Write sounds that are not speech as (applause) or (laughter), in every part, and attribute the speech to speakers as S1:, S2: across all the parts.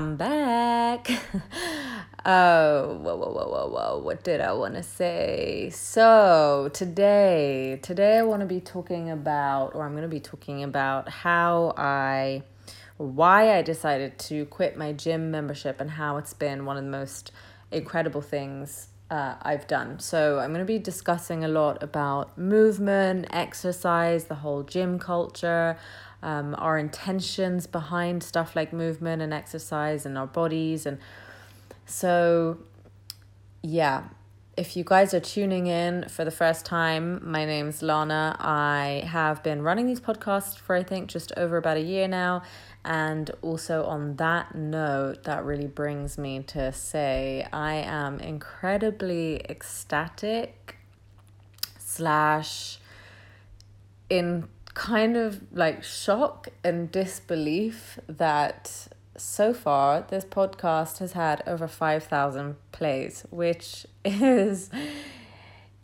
S1: I'm back. oh, (laughs) whoa, whoa, whoa, whoa, whoa. What did I want to say? So, today, today I want to be talking about, or I'm going to be talking about how I, why I decided to quit my gym membership and how it's been one of the most incredible things uh, I've done. So, I'm going to be discussing a lot about movement, exercise, the whole gym culture um, our intentions behind stuff like movement and exercise and our bodies. And so, yeah, if you guys are tuning in for the first time, my name's Lana. I have been running these podcasts for I think just over about a year now. And also, on that note, that really brings me to say I am incredibly ecstatic, slash, in kind of like shock and disbelief that so far this podcast has had over 5,000 plays, which (laughs) is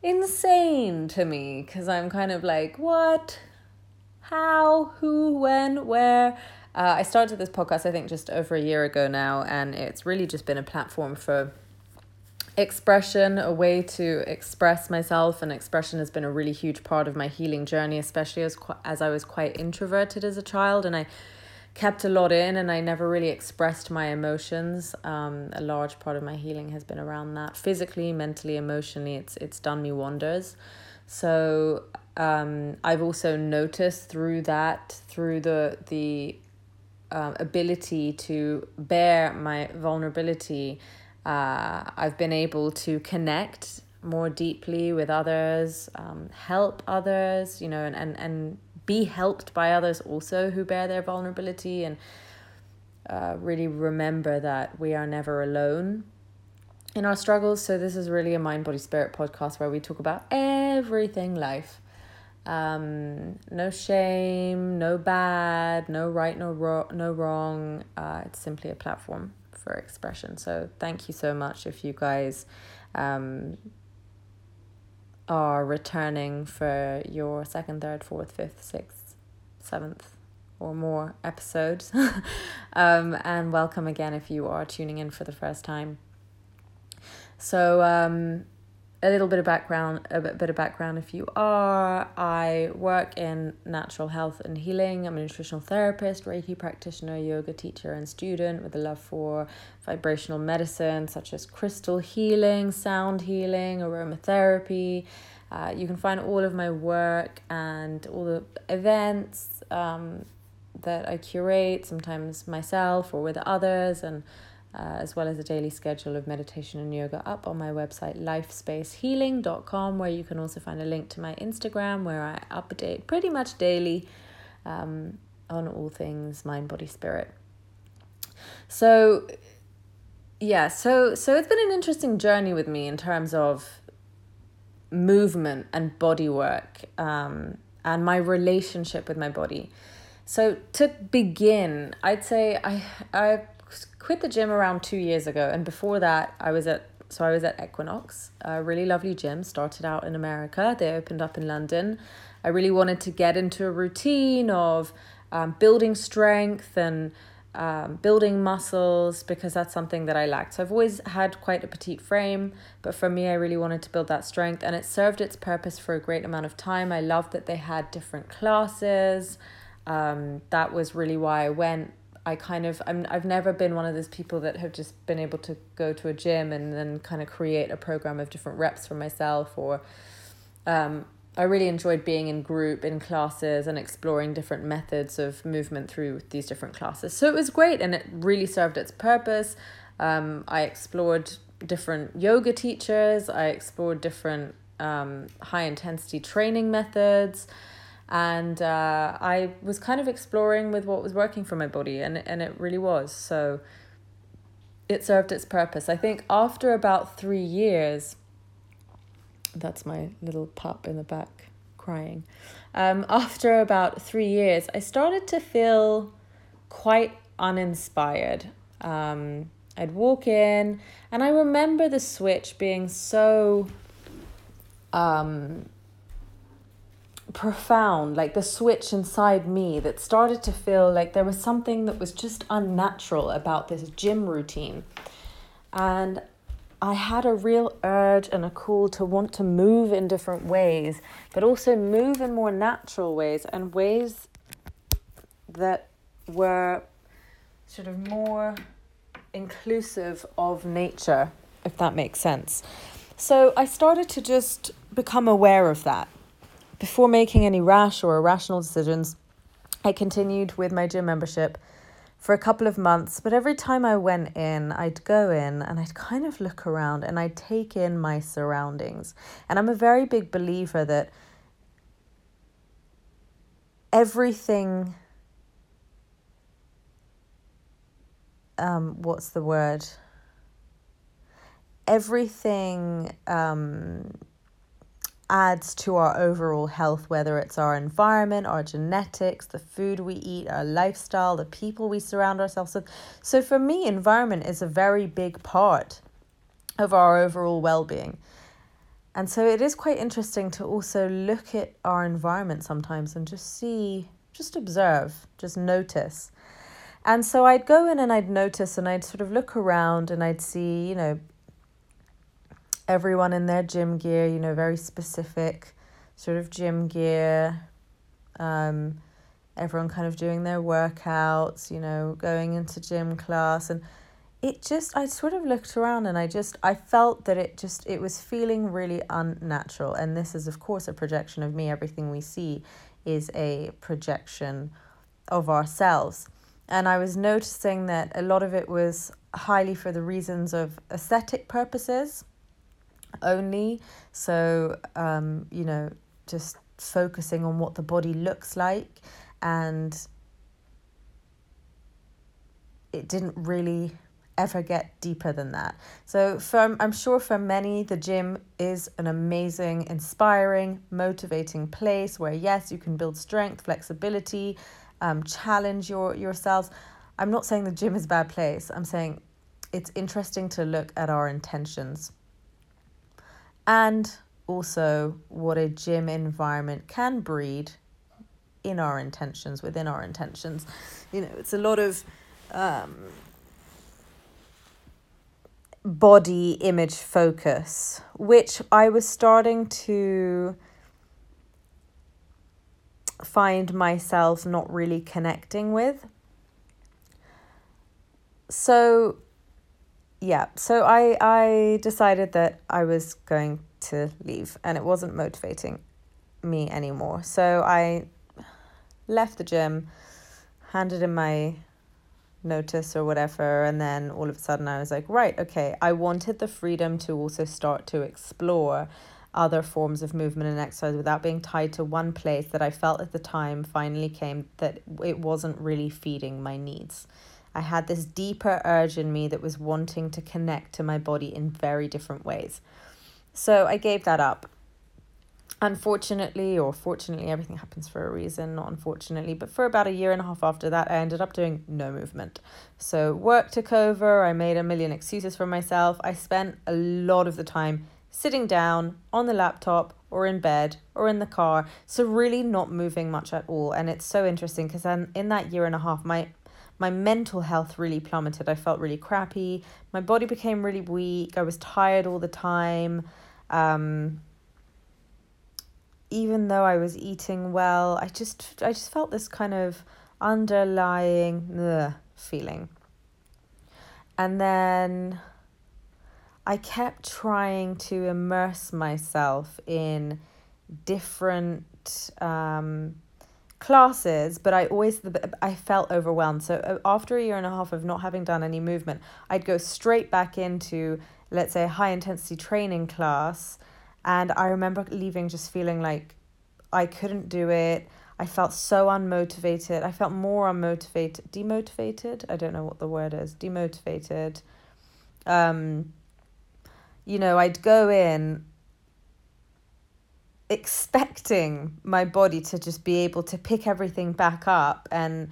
S1: insane to me because I'm kind of like, what? How? Who? When? Where? Uh, I started this podcast, I think, just over a year ago now, and it's really just been a platform for expression, a way to express myself, and expression has been a really huge part of my healing journey, especially as as I was quite introverted as a child, and I kept a lot in, and I never really expressed my emotions. Um, a large part of my healing has been around that, physically, mentally, emotionally. It's it's done me wonders. So um, I've also noticed through that, through the the um, ability to bear my vulnerability uh, I've been able to connect more deeply with others, um, help others, you know, and, and, and be helped by others also who bear their vulnerability and uh, really remember that we are never alone in our struggles. So, this is really a mind, body, spirit podcast where we talk about everything life. Um, no shame, no bad, no right, no, ro- no wrong. Uh, it's simply a platform for expression. So thank you so much if you guys um, are returning for your second, third, fourth, fifth, sixth, seventh, or more episodes. (laughs) um, and welcome again if you are tuning in for the first time. So, um, a little bit of background a bit, bit of background if you are. I work in natural health and healing. I'm a nutritional therapist reiki practitioner yoga teacher and student with a love for vibrational medicine such as crystal healing sound healing aromatherapy. Uh, you can find all of my work and all the events um, that i curate sometimes myself or with others and uh, as well as a daily schedule of meditation and yoga up on my website lifespacehealing.com where you can also find a link to my instagram where i update pretty much daily um, on all things mind body spirit. So yeah so so it's been an interesting journey with me in terms of movement and body work um, and my relationship with my body. So to begin i'd say i i quit the gym around two years ago, and before that, I was at so I was at Equinox, a really lovely gym. Started out in America. They opened up in London. I really wanted to get into a routine of um, building strength and um, building muscles because that's something that I lacked. So I've always had quite a petite frame, but for me, I really wanted to build that strength, and it served its purpose for a great amount of time. I loved that they had different classes. Um, that was really why I went I kind of I'm I've never been one of those people that have just been able to go to a gym and then kind of create a program of different reps for myself or um I really enjoyed being in group in classes and exploring different methods of movement through these different classes. So it was great and it really served its purpose. Um, I explored different yoga teachers, I explored different um, high intensity training methods and uh, I was kind of exploring with what was working for my body, and and it really was. So it served its purpose. I think after about three years, that's my little pup in the back crying. Um, after about three years, I started to feel quite uninspired. Um, I'd walk in, and I remember the switch being so um, profound, like the switch inside me that started to feel like there was something that was just unnatural about this gym routine. And I had a real urge and a call to want to move in different ways, but also move in more natural ways and ways that were sort of more inclusive of nature, if that makes sense. So I started to just become aware of that. Before making any rash or irrational decisions, I continued with my gym membership for a couple of months, but every time I went in, I'd go in and I'd kind of look around and I'd take in my surroundings. And I'm a very big believer that everything um what's the word everything um adds to our overall health, whether it's our environment, our genetics, the food we eat, our lifestyle, the people we surround ourselves with. So, for me, environment is a very big part of our overall well being. And so, it is quite interesting to also look at our environment sometimes and just see, just observe, just notice. And so, I'd go in and I'd notice and I'd sort of look around and I'd see, you know, everyone in their gym gear, you know, very specific sort of gym gear. Um, everyone kind of doing their workouts, you know, going into gym class. And it just, I sort of looked around and I just, I felt that it just, it was feeling really unnatural. And this is, of course, a projection of me. Everything we see is a projection of ourselves. And I was noticing that a lot of it was highly for the reasons of aesthetic purposes only. So, um, you know, just focusing on what the body looks like and it didn't really ever get deeper than that. So for I'm sure for many the gym is an amazing, inspiring, motivating place where yes, you can build strength, flexibility, um, challenge your yourselves. I'm not saying the gym is a bad place. I'm saying it's interesting to look at our intentions and also what a gym environment can breed in our intentions, within our intentions. You know, it's a lot of um, body image focus, which I was starting to find myself not really connecting with. So yeah, so I I decided that I was going to leave and it wasn't motivating me anymore. So I left the gym, handed in my notice or whatever, and then all of a sudden I was like, right, okay, I wanted the freedom to also start to explore other forms of movement and exercise without being tied to one place that I felt at the time finally came that it wasn't really feeding my needs. I had this deeper urge in me that was wanting to connect to my body in very different ways. So I gave that up. Unfortunately, or fortunately, everything happens for a reason, not unfortunately, but for about a year and a half after that, I ended up doing no movement. So work took over, I made a million excuses for myself. I spent a lot of the time sitting down on the laptop or in bed or in the car. So really not moving much at all. And it's so interesting because then in that year and a half, my my mental health really plummeted. I felt really crappy. My body became really weak. I was tired all the time. Um, even though I was eating well, I just I just felt this kind of underlying ugh, feeling. And then I kept trying to immerse myself in different um, classes, but I always I felt overwhelmed. So uh, after a year and a half of not having done any movement, I'd go straight back into let's say a high intensity training class, and I remember leaving just feeling like I couldn't do it. I felt so unmotivated. I felt more unmotivated, demotivated. I don't know what the word is. Demotivated. Um, you know, I'd go in expecting my body to just be able to pick everything back up and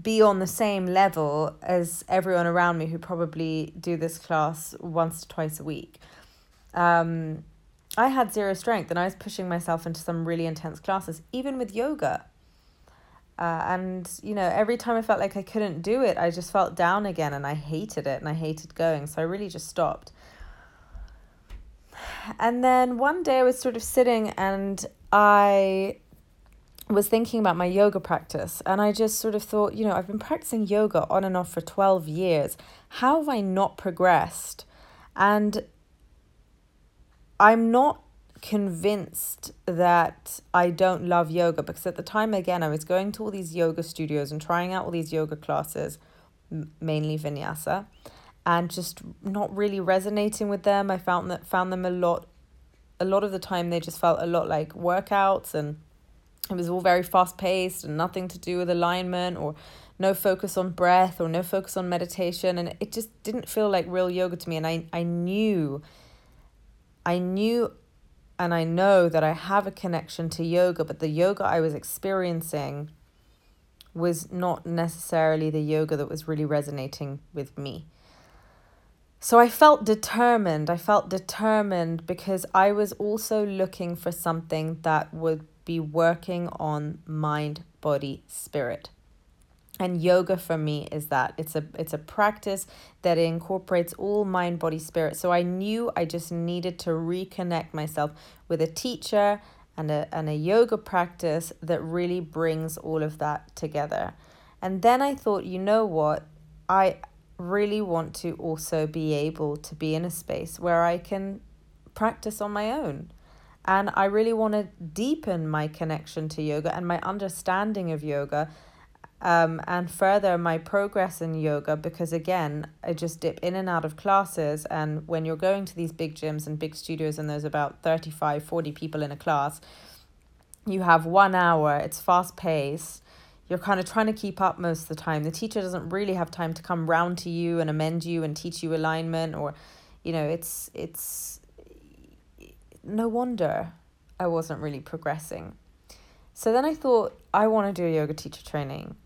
S1: be on the same level as everyone around me who probably do this class once or twice a week. Um, I had zero strength and I was pushing myself into some really intense classes, even with yoga. Uh, and, you know, every time I felt like I couldn't do it, I just felt down again and I hated it and I hated going. So I really just stopped. And then one day I was sort of sitting and I was thinking about my yoga practice and I just sort of thought, you know, I've been practicing yoga on and off for 12 years. How have I not progressed? And I'm not convinced that I don't love yoga because at the time, again, I was going to all these yoga studios and trying out all these yoga classes, mainly vinyasa, and just not really resonating with them. I found that found them a lot, a lot of the time they just felt a lot like workouts and it was all very fast paced and nothing to do with alignment or no focus on breath or no focus on meditation and it just didn't feel like real yoga to me and I I knew I knew and I know that I have a connection to yoga, but the yoga I was experiencing was not necessarily the yoga that was really resonating with me. So I felt determined. I felt determined because I was also looking for something that would be working on mind, body, spirit. And yoga for me is that. It's a it's a practice that incorporates all mind body spirit. So i knew i just needed to reconnect myself with a teacher and a and a yoga practice that really brings all of that together. And then i thought you know what? I really want to also be able to be in a space where i can practice on my own. And i really want to deepen my connection to yoga and my understanding of yoga um, and further my progress in yoga because again i just dip in and out of classes and when you're going to these big gyms and big studios and there's about 35 40 people in a class you have one hour it's fast paced you're kind of trying to keep up most of the time. The teacher doesn't really have time to come round to you and amend you and teach you alignment or you know it's it's no wonder i wasn't really progressing. So then i thought i want to do a yoga teacher training.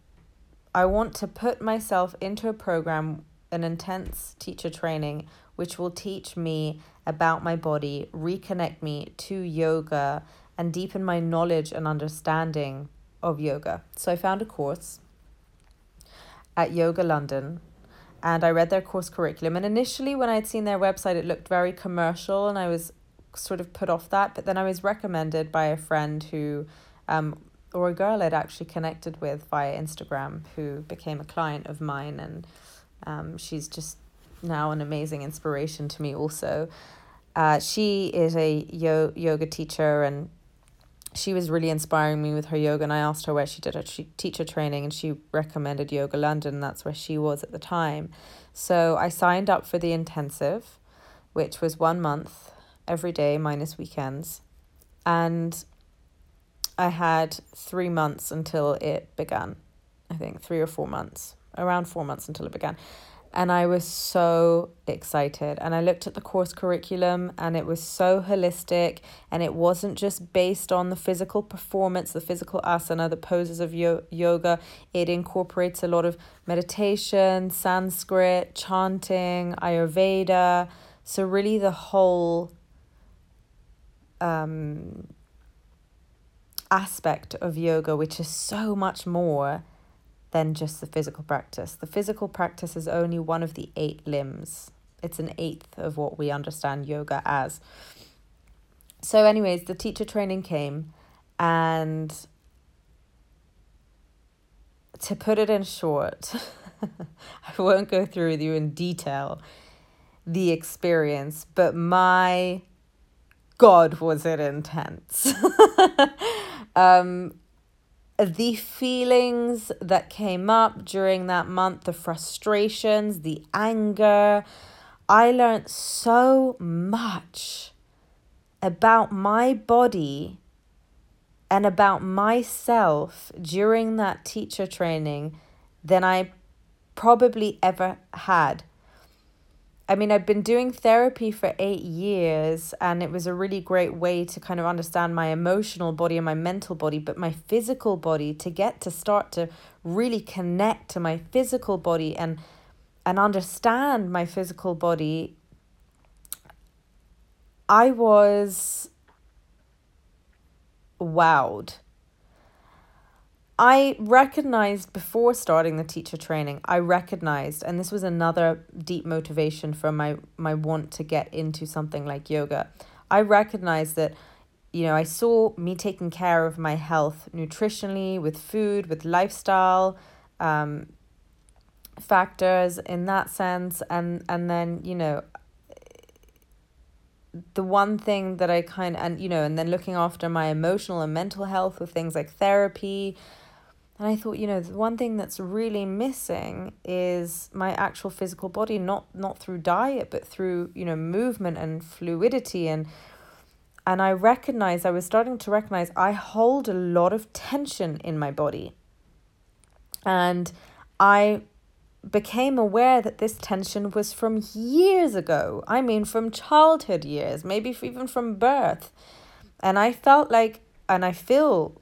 S1: I want to put myself into a program, an intense teacher training, which will teach me about my body, reconnect me to yoga, and deepen my knowledge and understanding of yoga. So I found a course at Yoga London and I read their course curriculum. And initially, when I'd seen their website, it looked very commercial and I was sort of put off that. But then I was recommended by a friend who um, or a girl I'd actually connected with via Instagram who became a client of mine, and um, she's just now an amazing inspiration to me, also. Uh, she is a yo- yoga teacher and she was really inspiring me with her yoga and I asked her where she did her teacher training and she recommended Yoga London that's where she was at the time. So I signed up for the intensive which was 1 month every day minus weekends and I had three months until it began. I think three or four months, around four months until it began. And I was so excited. And I looked at the course curriculum and it was so holistic. And it wasn't just based on the physical performance, the physical asana, the poses of yo- yoga. It incorporates a lot of meditation, Sanskrit, chanting, Ayurveda. So, really, the whole um, aspect of yoga, which is so much more than just the physical practice. The physical practice is only one of the eight limbs, it's an eighth of what we understand yoga as. So, anyways, the teacher training came, and to put it in short, (laughs) I won't go through with you in detail the experience, but my God, was it intense. (laughs) um, the feelings that came up during that month, the frustrations, the anger, I learned so much about my body and about myself during that teacher training than I probably ever had I mean, I've been doing therapy for eight years, and it was a really great way to kind of understand my emotional body and my mental body, but my physical body to get to start to really connect to my physical body and and understand my physical body I was wowed. I recognized before starting the teacher training, I recognized, and this was another deep motivation for my, my want to get into something like yoga. I recognized that, you know, I saw me taking care of my health nutritionally, with food, with lifestyle, um, factors in that sense and and then you know the one thing that I kind and you know and then looking after my emotional and mental health with things like therapy and I thought you know the one thing that's really missing is my actual physical body not not through diet but through you know movement and fluidity and and I recognized I was starting to recognize I hold a lot of tension in my body and I became aware that this tension was from years ago. I mean, from childhood years, maybe even from birth. And I felt like, and I feel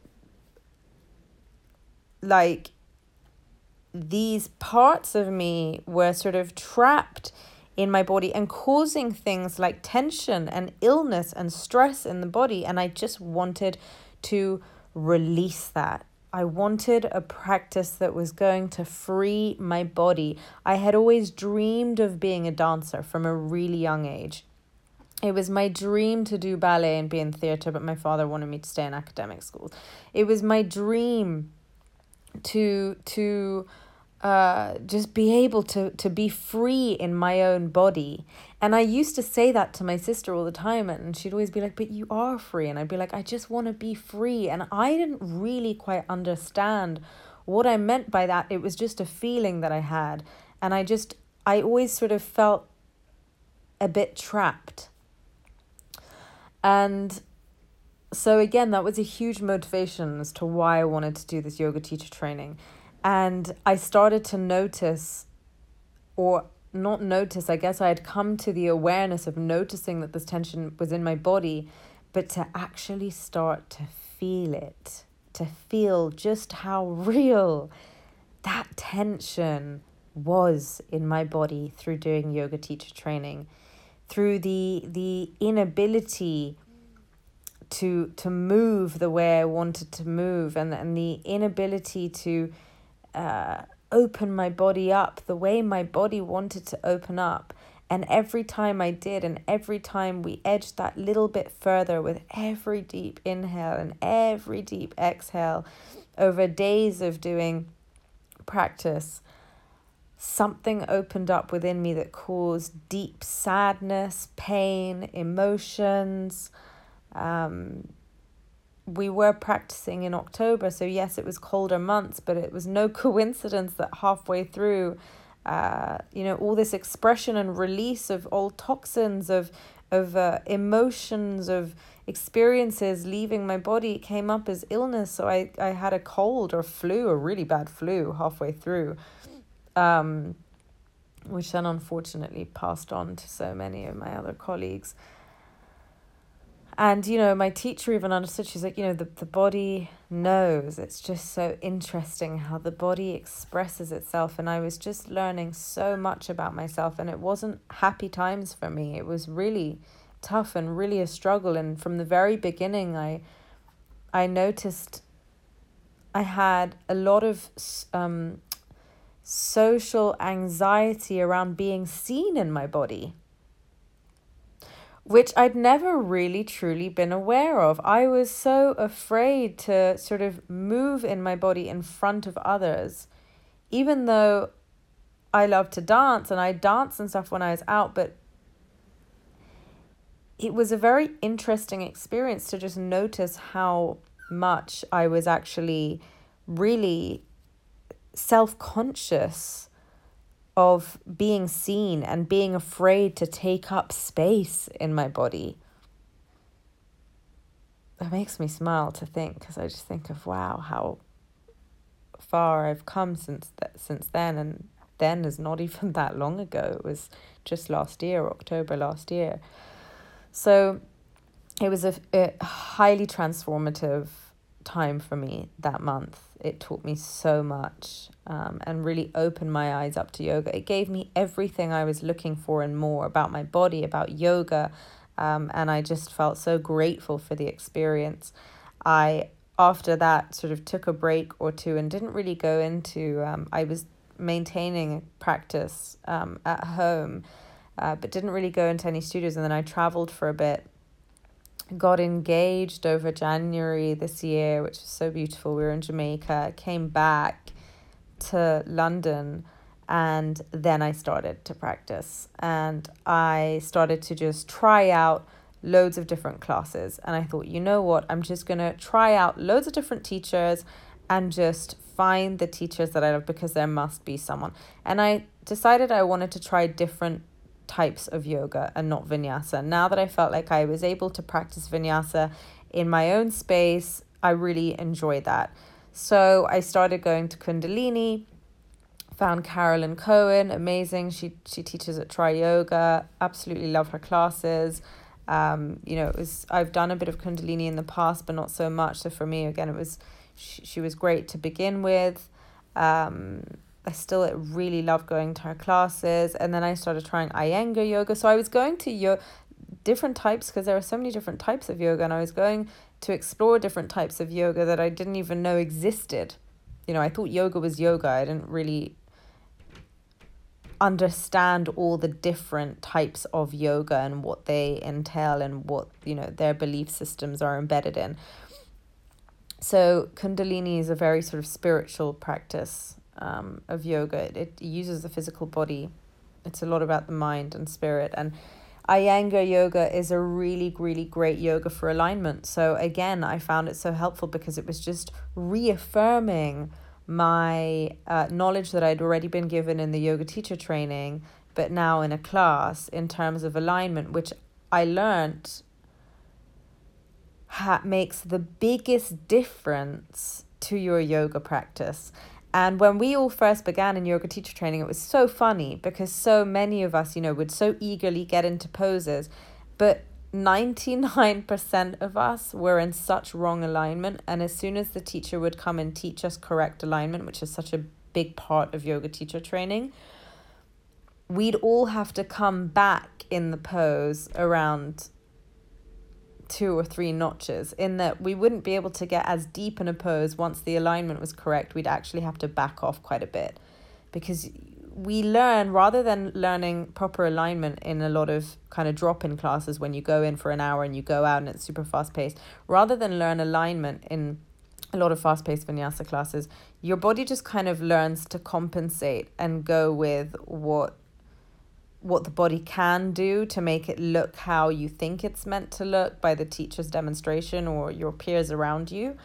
S1: like these parts of me were sort of trapped in my body and causing things like tension and illness and stress in the body. And I just wanted to release that. I wanted a practice that was going to free my body. I had always dreamed of being a dancer from a really young age. It was my dream to do ballet and be in theatre, but my father wanted me to stay in academic school. It was my dream to to uh, just be able to to be free in my own body. And I used to say that to my sister all the time, and she'd always be like, "But you are free," and I'd be like, "I just want to be free," and I didn't really quite understand what I meant by that. It was just a feeling that I had, and I just I always sort of felt a bit trapped. And so again, that was a huge motivation as to why I wanted to do this yoga teacher training. And I started to notice, or not notice, I guess I had come to the awareness of noticing that this tension was in my body, but to actually start to feel it, to feel just how real that tension was in my body through doing yoga teacher training through the the inability to to move the way I wanted to move and and the inability to uh, open my body up the way my body wanted to open up. And every time I did, and every time we edged that little bit further with every deep inhale and every deep exhale over days of doing practice, something opened up within me that caused deep sadness, pain, emotions, um, we were practicing in October, so yes, it was colder months, but it was no (laughs) coincidence that halfway through, uh, you know, all this expression and release of old toxins, of of uh, emotions, of experiences leaving my body came up as illness. So I, I had a cold or flu, a really bad flu halfway through, um, which then unfortunately passed on to so many of my other colleagues. And, you know, my teacher even understood, she's like, you know, the, the body knows. It's just so interesting how the body expresses itself. And I was just learning so much about myself. And it wasn't happy times for me. It was really tough and really a struggle. And from the very beginning, I, I noticed I had a lot of um, social anxiety around being seen in my body which I'd never really truly been aware of. I was so afraid to sort of move in my body in front of others, even though I love to dance and I dance and stuff when I was out, but it was a very interesting experience to just notice how much I was actually really self conscious of being seen and being afraid to take up space in my body. That makes me smile to think because I just think of wow how far I've come since that since then and then is not (laughs) even that long ago. It was just last year, October last year. So it was a, a highly transformative time for me that month. It taught me so much um, and really opened my eyes up to yoga. It gave me everything I was looking for and more about my body, about yoga, Um, and I just felt so grateful for the experience. I, after that, sort of took a break or two and didn't really go into, um, I was maintaining practice um, at home, uh, but didn't really go into any studios. And then I traveled for a bit, got engaged over January this year, which was so beautiful. We were in Jamaica, came back to London and then I started to practice. And I started to just try out loads of different classes. And I thought you know what? I'm just going to try out loads of different teachers and just find the teachers that I love because there must be someone. And I decided I wanted to try different types of yoga and not vinyasa now that I felt like I was able to practice vinyasa in my own space I really enjoyed that so I started going to kundalini found Carolyn Cohen amazing. She she teaches at Tri Yoga. Absolutely love her classes. Um, you know, it was I've done a bit of Kundalini in the past, but not so much. So for me, again, it was she, she was great to begin with. Um, I still really love going to her classes, and then I started trying Iyengar yoga. So I was going to yo- different types because there are so many different types of yoga, and I was going to explore different types of yoga that I didn't even know existed. You know, I thought yoga was yoga. I didn't really understand all the different types of yoga and what they entail and what you know their belief systems are embedded in so kundalini is a very sort of spiritual practice um, of yoga it, it uses the physical body it's a lot about the mind and spirit and Iyengar yoga is a really, really great yoga for alignment. So, again, I found it so helpful because it was just reaffirming my uh, knowledge that I'd already been given in the yoga teacher training, but now in a class in terms of alignment, which I learned ha- makes the biggest difference to your yoga practice. And when we all first began in yoga teacher training, it was so funny because so many of us, you know, would so eagerly get into poses, but 99% of us were in such wrong alignment. And as soon as the teacher would come and teach us correct alignment, which is such a big part of yoga teacher training, we'd all have to come back in the pose around two or three notches in that we wouldn't be able to get as deep in a pose once the alignment was correct. We'd actually have to back off quite a bit because we learn rather than learning proper alignment in a lot of kind of drop in classes when you go in for an hour and you go out and it's super fast paced, rather than learn alignment in a lot of fast paced vinyasa classes, your body just kind of learns to compensate and go with what what the body can do to make it look how you think it's meant to look by the teacher's demonstration or your peers around you.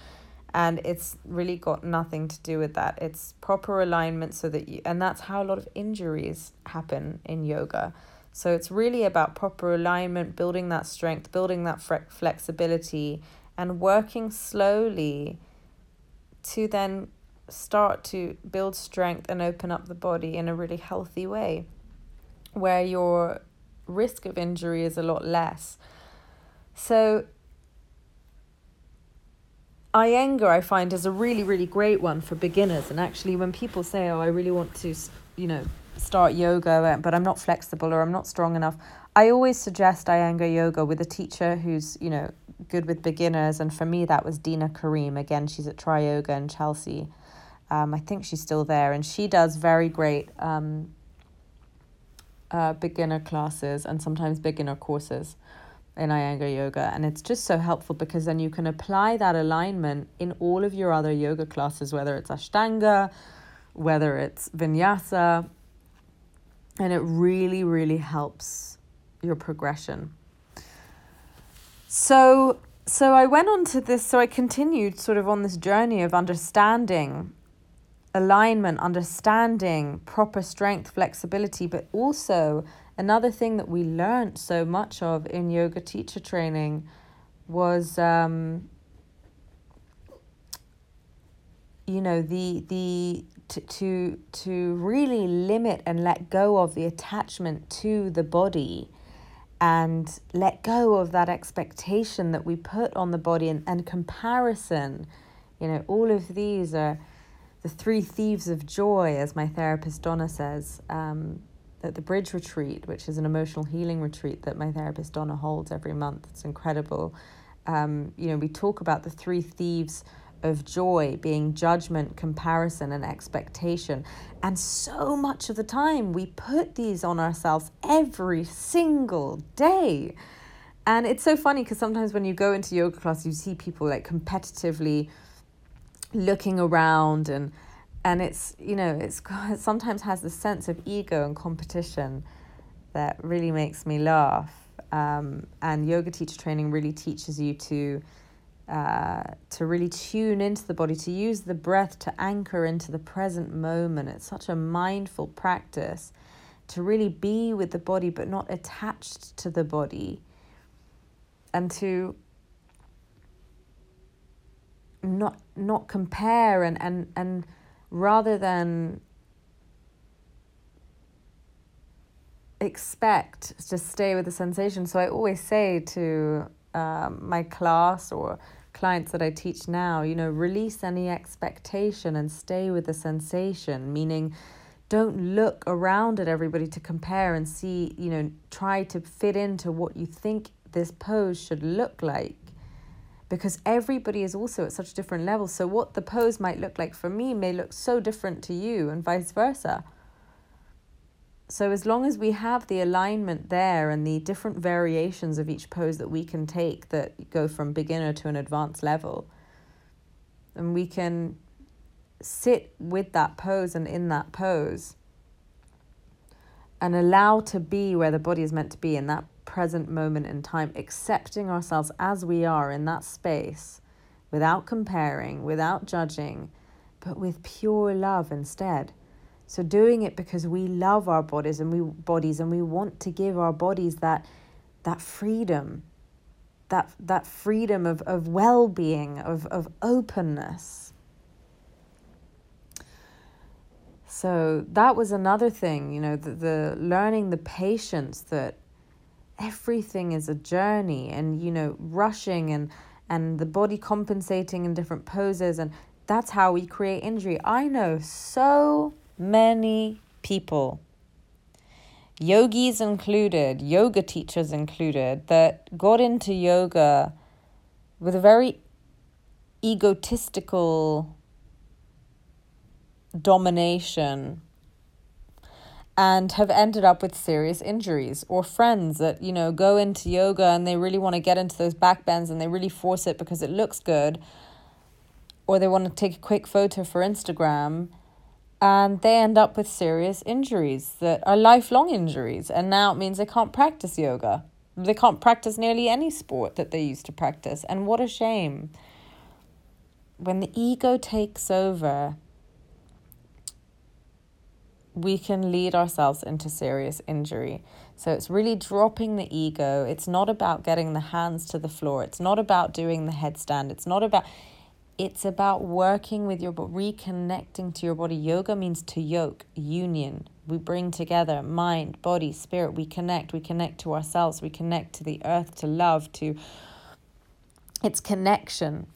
S1: And it's really got nothing to do with that. It's proper alignment so that you and that's how a lot of injuries happen in yoga. So it's really about proper alignment building that strength building that flexibility and working slowly to then start to build strength and open up the body in a really healthy way where your risk of injury is a lot less so Iyengar, I find, is a really, really great one for beginners. And actually, when people say, oh, I really want to, you know, start yoga, uh, but I'm not flexible or I'm not strong enough, I always suggest Iyengar yoga with a teacher who's, you know, good with beginners. And for me, that was Dina Karim. Again, she's at Tri Yoga in Chelsea. Um, I think she's still there. And she does very great um, uh, beginner classes and sometimes beginner courses in Iyengar yoga. And it's just so helpful because then you can apply that alignment in all of your other yoga classes, whether it's Ashtanga, whether it's Vinyasa. And it really, really helps your progression. So, so I went on to this, so I continued sort of on this journey of understanding alignment, understanding proper strength, flexibility, but also another thing that we learned so much of in yoga teacher training was um, you know the the to, to to really limit and let go of the attachment to the body and let go of that expectation that we put on the body and, and comparison. You know all of these are the three thieves of joy as my therapist donna says um, at the Bridge Retreat, which is an emotional healing retreat that my therapist Donna holds every month. It's incredible. Um, you know, we talk about the three thieves of joy being judgment, comparison, and expectation. And so much of the time, we put these on ourselves every single day. And it's so funny because sometimes when you go into yoga class, you see people like competitively looking around and and it's you know it's (laughs) it sometimes has this sense of ego and competition that really makes me laugh. Um, and yoga teacher training really teaches you to uh, to really tune into the body to use the breath to anchor into the present moment. It's such a mindful practice to really be with the body but not attached to the body. And to not not compare and and and rather than expect to stay with the sensation. So I always say to um, my class or clients that I teach now, you know, release any expectation and stay with the sensation, meaning don't look around at everybody to compare and see, you know, try to fit into what you think this pose should look like because everybody is also at such different levels. So, what the pose might look like for me may look so different to you, and vice versa. So, as long as we have the alignment there and the different variations of each pose that we can take that go from beginner to an advanced level, and we can sit with that pose and in that pose and allow to be where the body is meant to be in that present moment in time, accepting ourselves as we are in that space without comparing, without judging, but with pure love instead. So doing it because we love our bodies and we bodies and we want to give our bodies that that freedom, that that freedom of, of well-being, of, of openness. So that was another thing, you know, the, the learning the patience that everything is a journey and you know rushing and and the body compensating in different poses and that's how we create injury. I know so many people yogis included yoga teachers included that got into yoga with a very egotistical domination and have ended up with serious injuries or friends that you know go into yoga and they really want to get into those back bends and they really force it because it looks good or they want to take a quick photo for Instagram and they end up with serious injuries that are lifelong injuries and now it means they can't practice yoga. They can't practice nearly any sport that they used to practice and what a shame. When the ego takes over we can lead ourselves into serious injury. So it's really dropping the ego. It's not about getting the hands to the floor. It's not about doing the headstand. It's not about it's about working with your body, reconnecting to your body. Yoga means to yoke, union. We bring together mind, body, spirit. We connect. We connect to ourselves. We connect to the earth, to love, to it's connection.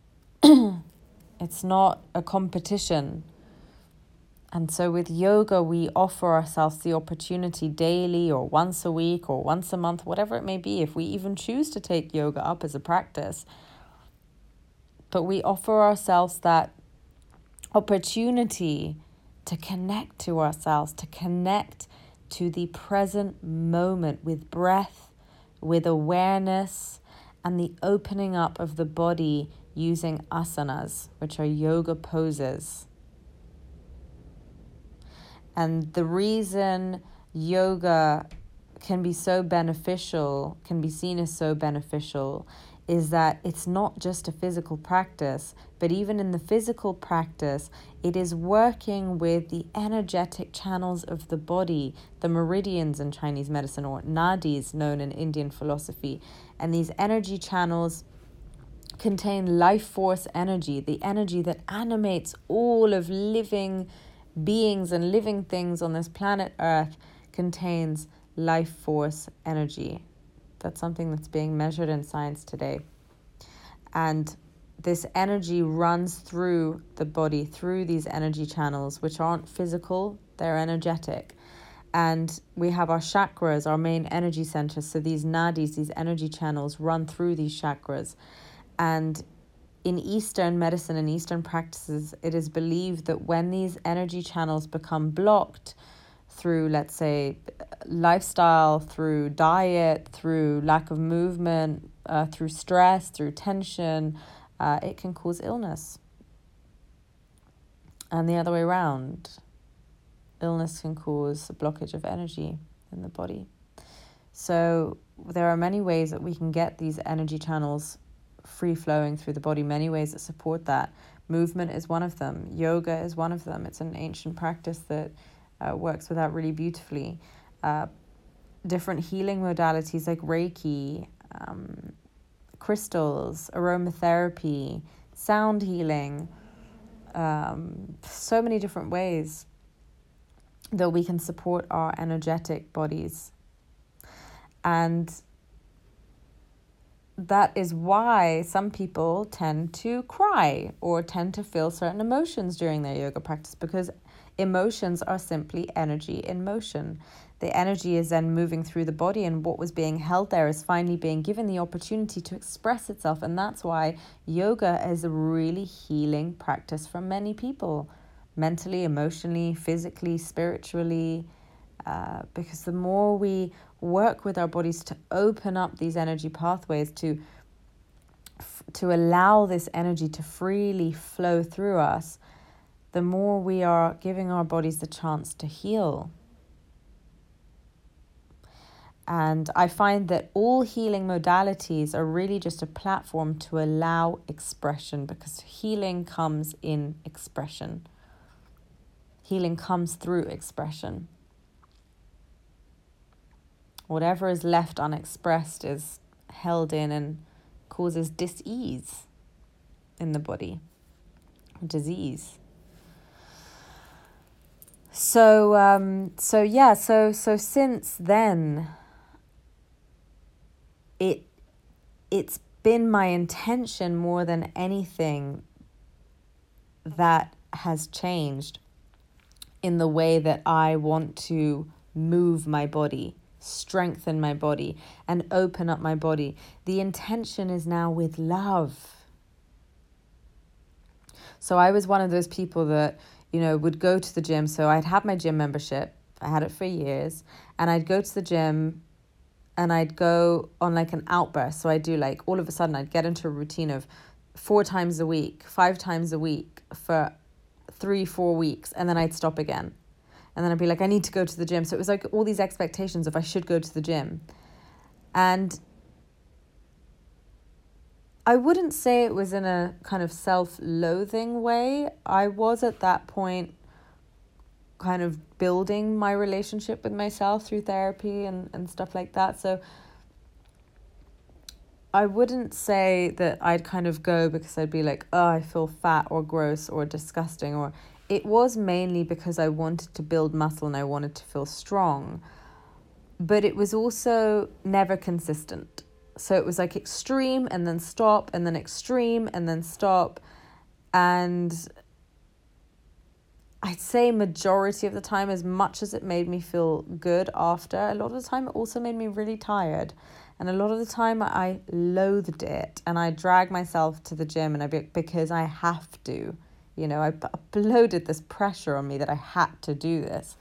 S1: (clears throat) it's not a competition. And so with yoga, we offer ourselves the opportunity daily or once a week or once a month, whatever it may be, if we even choose to take yoga up as a practice. But we offer ourselves that opportunity to connect to ourselves, to connect to the present moment with breath, with awareness, and the opening up of the body using asanas, which are yoga poses. And the reason yoga can be so beneficial, can be seen as so beneficial, is that it's not just a physical practice, but even in the physical practice, it is working with the energetic channels of the body, the meridians in Chinese medicine, or nadis known in Indian philosophy. And these energy channels contain life force energy, the energy that animates all of living beings and living things on this planet Earth contains life force energy. That's something that's being measured in science today. And this energy runs through the body, through these energy channels, which aren't physical, they're energetic. And we have our chakras, our main energy centers. So these nadis, these energy channels, run through these chakras. And in Eastern medicine and Eastern practices, it is believed that when these energy channels become blocked through, let's say, lifestyle, through diet, through lack of movement, uh, through stress, through tension, uh, it can cause illness. And the other way around, illness can cause a blockage of energy in the body. So there are many ways that we can get these energy channels free flowing through the body, many ways that support that. Movement is one of them, yoga is one of them. It's an ancient practice that uh, works with that really beautifully. Uh, different healing modalities like Reiki, um, crystals, aromatherapy, sound healing, um, so many different ways that we can support our energetic bodies. And that is why some people tend to cry or tend to feel certain emotions during their yoga practice because emotions are simply energy in motion. The energy is then moving through the body, and what was being held there is finally being given the opportunity to express itself. And that's why yoga is a really healing practice for many people mentally, emotionally, physically, spiritually. Uh, because the more we work with our bodies to open up these energy pathways, to to allow this energy to freely flow through us, the more we are giving our bodies the chance to heal. And I find that all healing modalities are really just a platform to allow expression because healing comes in expression. Healing comes through expression. Whatever is left unexpressed is held in and causes dis-ease in the body, disease. So um, so yeah, so so since then it it's been my intention more than anything that has changed in the way that I want to move my body, strengthen my body, and open up my body. The intention is now with love. So I was one of those people that, you know, would go to the gym. So I'd have my gym membership, I had it for years, and I'd go to the gym and I'd go on like an outburst. So I'd do like all of a sudden I'd get into a routine of four times a week, five times a week for three, four weeks, and then I'd stop again. And then I'd be like, I need to go to the gym. So it was like all these expectations of I should go to the gym. And I wouldn't say it was in a kind of self loathing way. I was at that point kind of building my relationship with myself through therapy and, and stuff like that. So I wouldn't say that I'd kind of go because I'd be like, oh, I feel fat or gross or disgusting. Or it was mainly because I wanted to build muscle and I wanted to feel strong. But it was also never consistent. So it was like extreme and then stop and then extreme and then stop. And I'd say majority of the time, as much as it made me feel good after, a lot of the time it also made me really tired. And a lot of the time I loathed it and I drag myself to the gym and I be, because I have to. You know, I uploaded this pressure on me that I had to do this.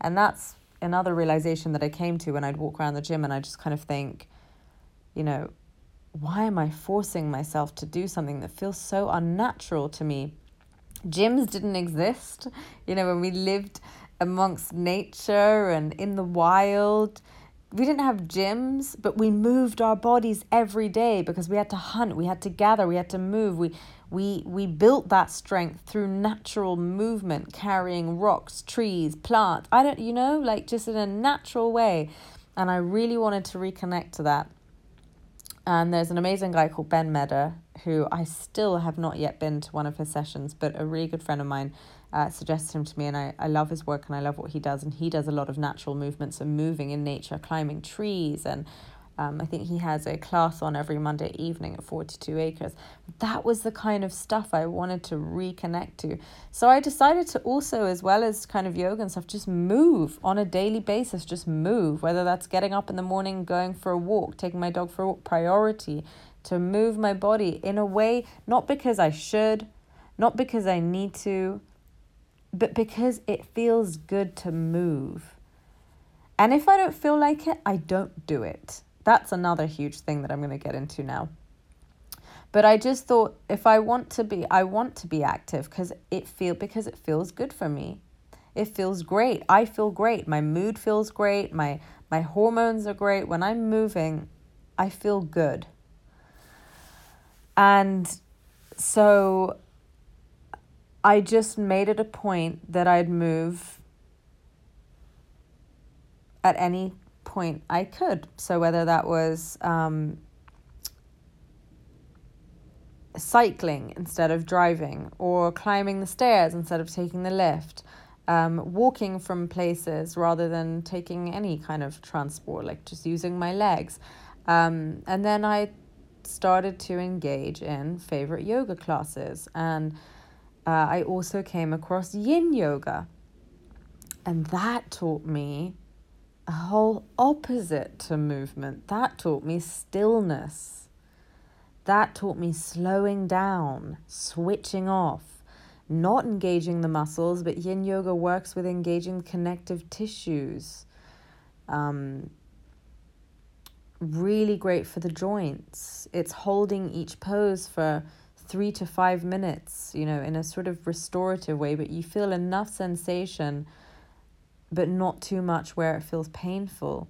S1: And that's another realization that I came to when I'd walk around the gym and I just kind of think, you know, why am I forcing myself to do something that feels so unnatural to me? gyms didn't exist. You know, when we lived amongst nature and in the wild, we didn't have gyms, but we moved our bodies every day because we had to hunt, we had to gather, we had to move. We we we built that strength through natural movement, carrying rocks, trees, plants. I don't you know, like just in a natural way. And I really wanted to reconnect to that. And there's an amazing guy called Ben Medder who I still have not yet been to one of his sessions, but a really good friend of mine uh, suggested him to me, and I, I love his work and I love what he does. And he does a lot of natural movements and moving in nature, climbing trees and Um, I think he has a class on every Monday evening at 42 Acres. That was the kind of stuff I wanted to reconnect to. So I decided to also, as well as kind of yoga and stuff, just move on a daily basis, just move, whether that's getting up in the morning, going for a walk, taking my dog for a walk, priority to move my body in a way, not because I should, not because I need to, but because it feels good to move. And if I don't feel like it, I don't do it. That's another huge thing that I'm going to get into now. But I just thought if I want to be I want to be active because it feel because it feels good for me. It feels great. I feel great. My mood feels great. My my hormones are great. When I'm moving, I feel good. And so I just made it a point that I'd move at any point I could. So whether that was um, cycling instead of driving, or climbing the stairs instead of taking the lift, um, walking from places rather than taking any kind of transport, like just using my legs. Um, and then I started to engage in favorite yoga classes. And uh, I also came across yin yoga. And that taught me a whole opposite to movement. That taught me stillness. That taught me slowing down, switching off, not engaging the muscles, but yin yoga works with engaging connective tissues. Um, really great for the joints. It's holding each pose for three to five minutes, you know, in a sort of restorative way, but you feel enough sensation, but not too much where it feels painful.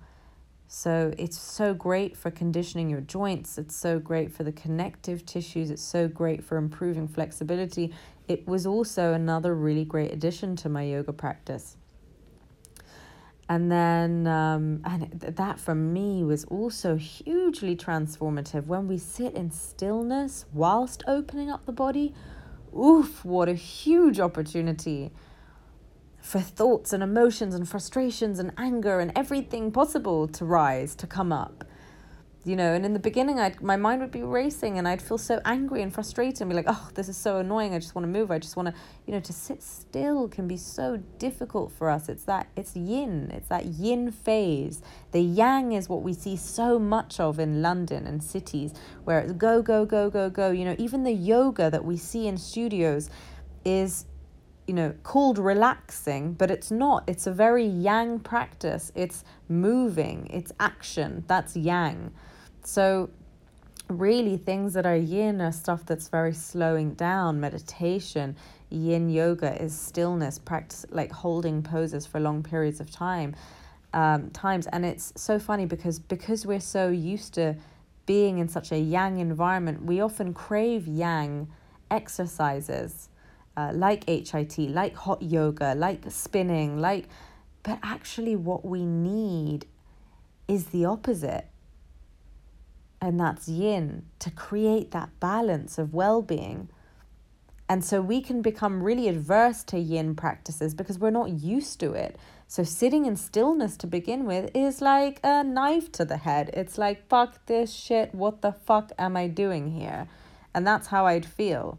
S1: So it's so great for conditioning your joints. It's so great for the connective tissues. It's so great for improving flexibility. It was also another really great addition to my yoga practice. And then, um, and that for me was also hugely transformative when we sit in stillness whilst opening up the body. Oof, what a huge opportunity for thoughts and emotions and frustrations and anger and everything possible to rise, to come up. You know and in the beginning i my mind would be racing and i'd feel so angry and frustrated and be like oh this is so annoying. I just want to move. I just want to you know to sit still can be so difficult for us. It's that it's yin. It's that yin phase. The yang is what we see so much of in london and cities where it's go go go go go. You know even the yoga that we see in studios is you know called relaxing but it's not. It's a very yang practice. It's moving. It's action. That's yang. So, really, things that are yin are stuff that's very slowing down. Meditation, yin yoga is stillness, practice like holding poses for long periods of time. Um, times. And it's so funny because because we're so used to being in such a yang environment we often crave yang exercises uh, like HIIT like hot yoga like spinning like but actually what we need is the opposite and that's yin to create that balance of well being. And so we can become really adverse to yin practices because we're not used to it. So sitting in stillness to begin with is like a knife to the head. It's like, fuck this shit. What the fuck am I doing here? And that's how I'd feel.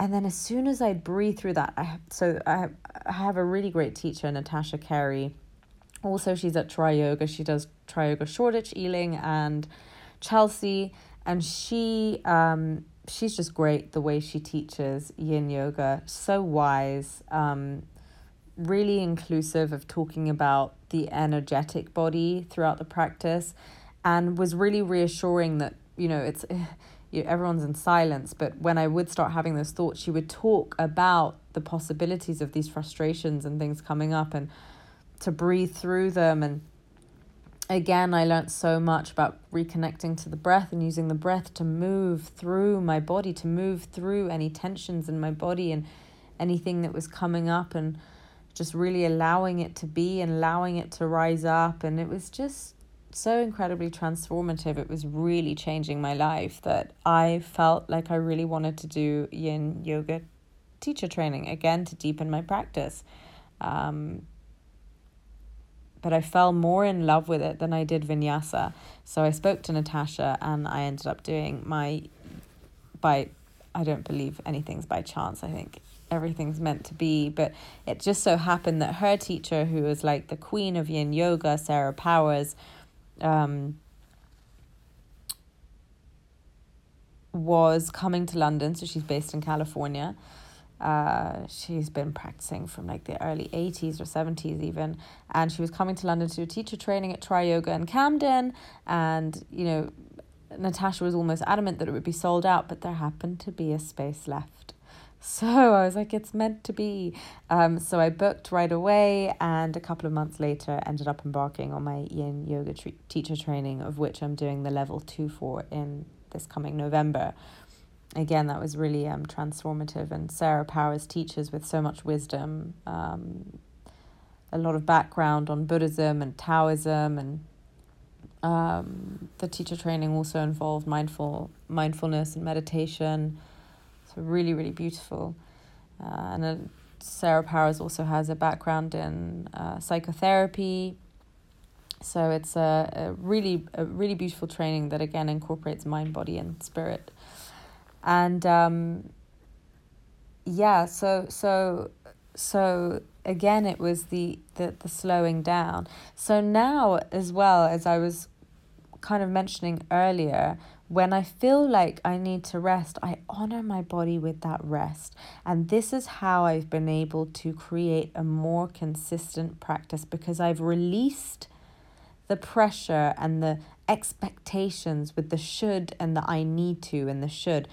S1: And then as soon as I'd breathe through that, I have, so I I have a really great teacher, Natasha Carey. Also, she's at Tri Yoga. She does Tri Yoga Shoreditch, Ealing, and Chelsea, and she um, she's just great the way she teaches yin yoga. So wise, um, really inclusive of talking about the energetic body throughout the practice, and was really reassuring that you know it's. You, everyone's in silence, but when I would start having those thoughts, she would talk about the possibilities of these frustrations and things coming up and to breathe through them and again, I learned so much about reconnecting to the breath and using the breath to move through my body, to move through any tensions in my body and anything that was coming up, and just really allowing it to be and allowing it to rise up. And it was just so incredibly transformative. It was really changing my life that I felt like I really wanted to do yin yoga teacher training again to deepen my practice. Um, but I fell more in love with it than I did vinyasa. So I spoke to Natasha and I ended up doing my by I don't believe anything's by chance. I think everything's meant to be, but it just so happened that her teacher who was like the queen of yin yoga, Sarah Powers, um was coming to London, so she's based in California. Uh, she's been practicing from like the early 80s or 70s even. And she was coming to london to do teacher training at tri yoga in camden. And you know natasha was almost adamant that it would be sold out but there happened to be a space left so (laughs) i was like it's meant to be um, so i booked right away and a couple of months later ended up embarking on my yin yoga tre- teacher training of which i'm doing the level two for in this coming november again, that was really um, transformative. And Sarah Powers teaches with so much wisdom, um, a lot of background on Buddhism and Taoism, and um, the teacher training also involved mindful mindfulness and meditation. So really, really beautiful. Uh, and uh, Sarah Powers also has a background in uh, psychotherapy. So it's a, a really a really beautiful training that again incorporates mind, body, and spirit and um, yeah so so so again it was the, the the slowing down so now as well as i was kind of mentioning earlier when i feel like i need to rest i honor my body with that rest. And this is how i've been able to create a more consistent practice because i've released the pressure and the expectations with the should and the i need to and the should.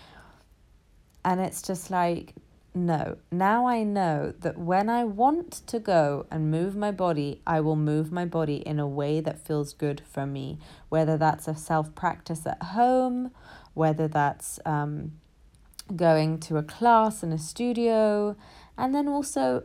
S1: And it's just like, no, now I know that when I want to go and move my body, I will move my body in a way that feels good for me, whether that's a self practice at home, whether that's um, going to a class in a studio, and then also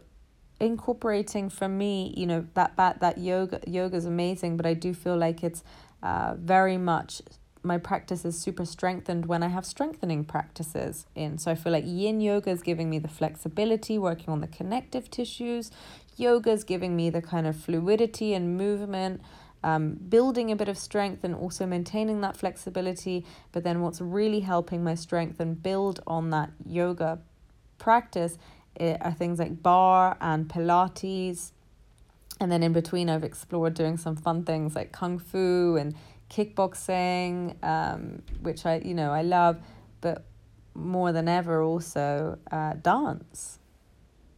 S1: incorporating for me, you know, that that, that yoga yoga is amazing, but I do feel like it's uh, very much my practice is super strengthened when I have strengthening practices in. So I feel like yin yoga is giving me the flexibility, working on the connective tissues. Yoga is giving me the kind of fluidity and movement, um, building a bit of strength and also maintaining that flexibility. But then what's really helping my strength and build on that yoga practice eh, are things like barre and Pilates. And then in between, I've explored doing some fun things like Kung Fu and kickboxing, um, which I you know I love, but more than ever also uh, dance,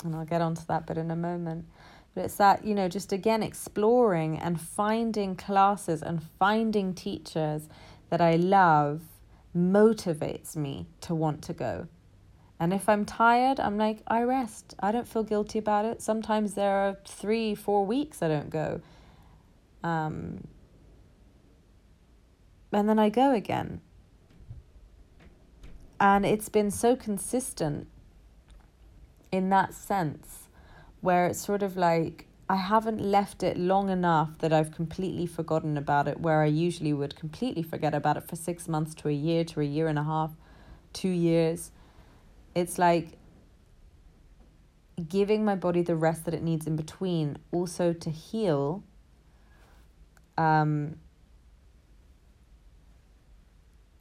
S1: and I'll get onto that bit in a moment. But it's that you know just again exploring and finding classes and finding teachers that I love motivates me to want to go. And if I'm tired, I'm like, I rest. I don't feel guilty about it. Sometimes there are three, four weeks I don't go. Um, and then I go again. And it's been so consistent in that sense, where it's sort of like I haven't left it long enough that I've completely forgotten about it, where I usually would completely forget about it for six months to a year to a year and a half, two years. It's like giving my body the rest that it needs in between, also to heal. Um,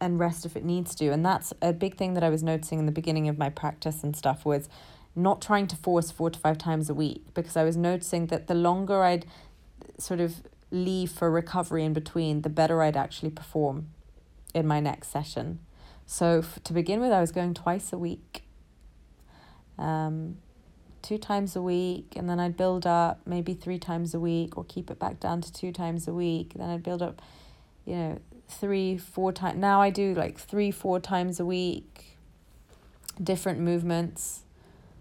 S1: and rest if it needs to. And that's a big thing that I was noticing in the beginning of my practice and stuff was not trying to force four to five times a week because I was noticing that the longer I'd sort of leave for recovery in between, the better I'd actually perform in my next session. So f- to begin with, I was going twice a week, um, two times a week, and then I'd build up maybe three times a week or keep it back down to two times a week. Then I'd build up, you know, three, four times. Now I do like three, four times a week, different movements.